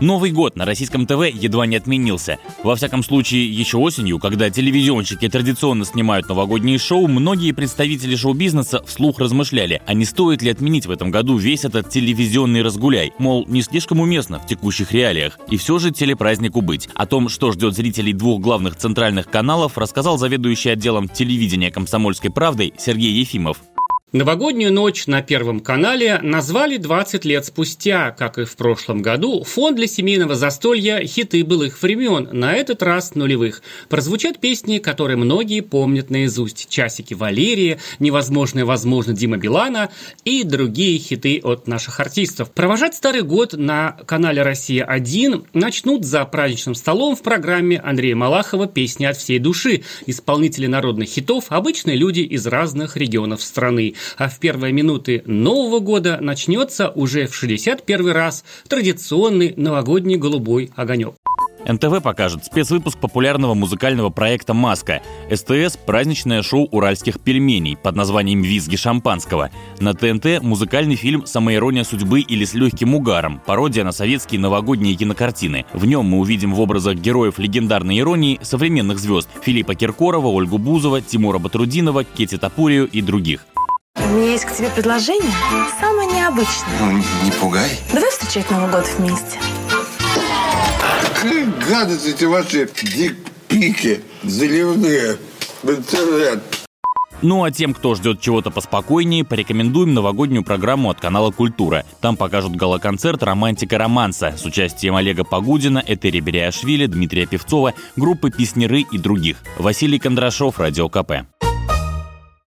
Новый год на российском ТВ едва не отменился. Во всяком случае, еще осенью, когда телевизионщики традиционно снимают новогодние шоу, многие представители шоу-бизнеса вслух размышляли, а не стоит ли отменить в этом году весь этот телевизионный разгуляй. Мол, не слишком уместно в текущих реалиях. И все же телепразднику быть. О том, что ждет зрителей двух главных центральных каналов, рассказал заведующий отделом телевидения «Комсомольской правды» Сергей Ефимов. Новогоднюю ночь на Первом канале назвали 20 лет спустя, как и в прошлом году, фонд для семейного застолья «Хиты былых времен», на этот раз нулевых. Прозвучат песни, которые многие помнят наизусть. «Часики Валерии», «Невозможное возможно» Дима Билана и другие хиты от наших артистов. Провожать Старый год на канале «Россия-1» начнут за праздничным столом в программе Андрея Малахова «Песни от всей души». Исполнители народных хитов – обычные люди из разных регионов страны а в первые минуты Нового года начнется уже в 61 раз традиционный новогодний голубой огонек. НТВ покажет спецвыпуск популярного музыкального проекта «Маска». СТС – праздничное шоу уральских пельменей под названием «Визги шампанского». На ТНТ – музыкальный фильм «Самоирония судьбы» или «С легким угаром» – пародия на советские новогодние кинокартины. В нем мы увидим в образах героев легендарной иронии современных звезд – Филиппа Киркорова, Ольгу Бузова, Тимура Батрудинова, Кети Тапурию и других. У меня есть к тебе предложение, самое необычное. Ну, не пугай. Давай встречать Новый год вместе. Какая гадость эти ваши дикпики заливные в интернет. Ну а тем, кто ждет чего-то поспокойнее, порекомендуем новогоднюю программу от канала «Культура». Там покажут галоконцерт «Романтика романса» с участием Олега Погудина, Этери Бериашвили, Дмитрия Певцова, группы «Песнеры» и других. Василий Кондрашов, Радио КП.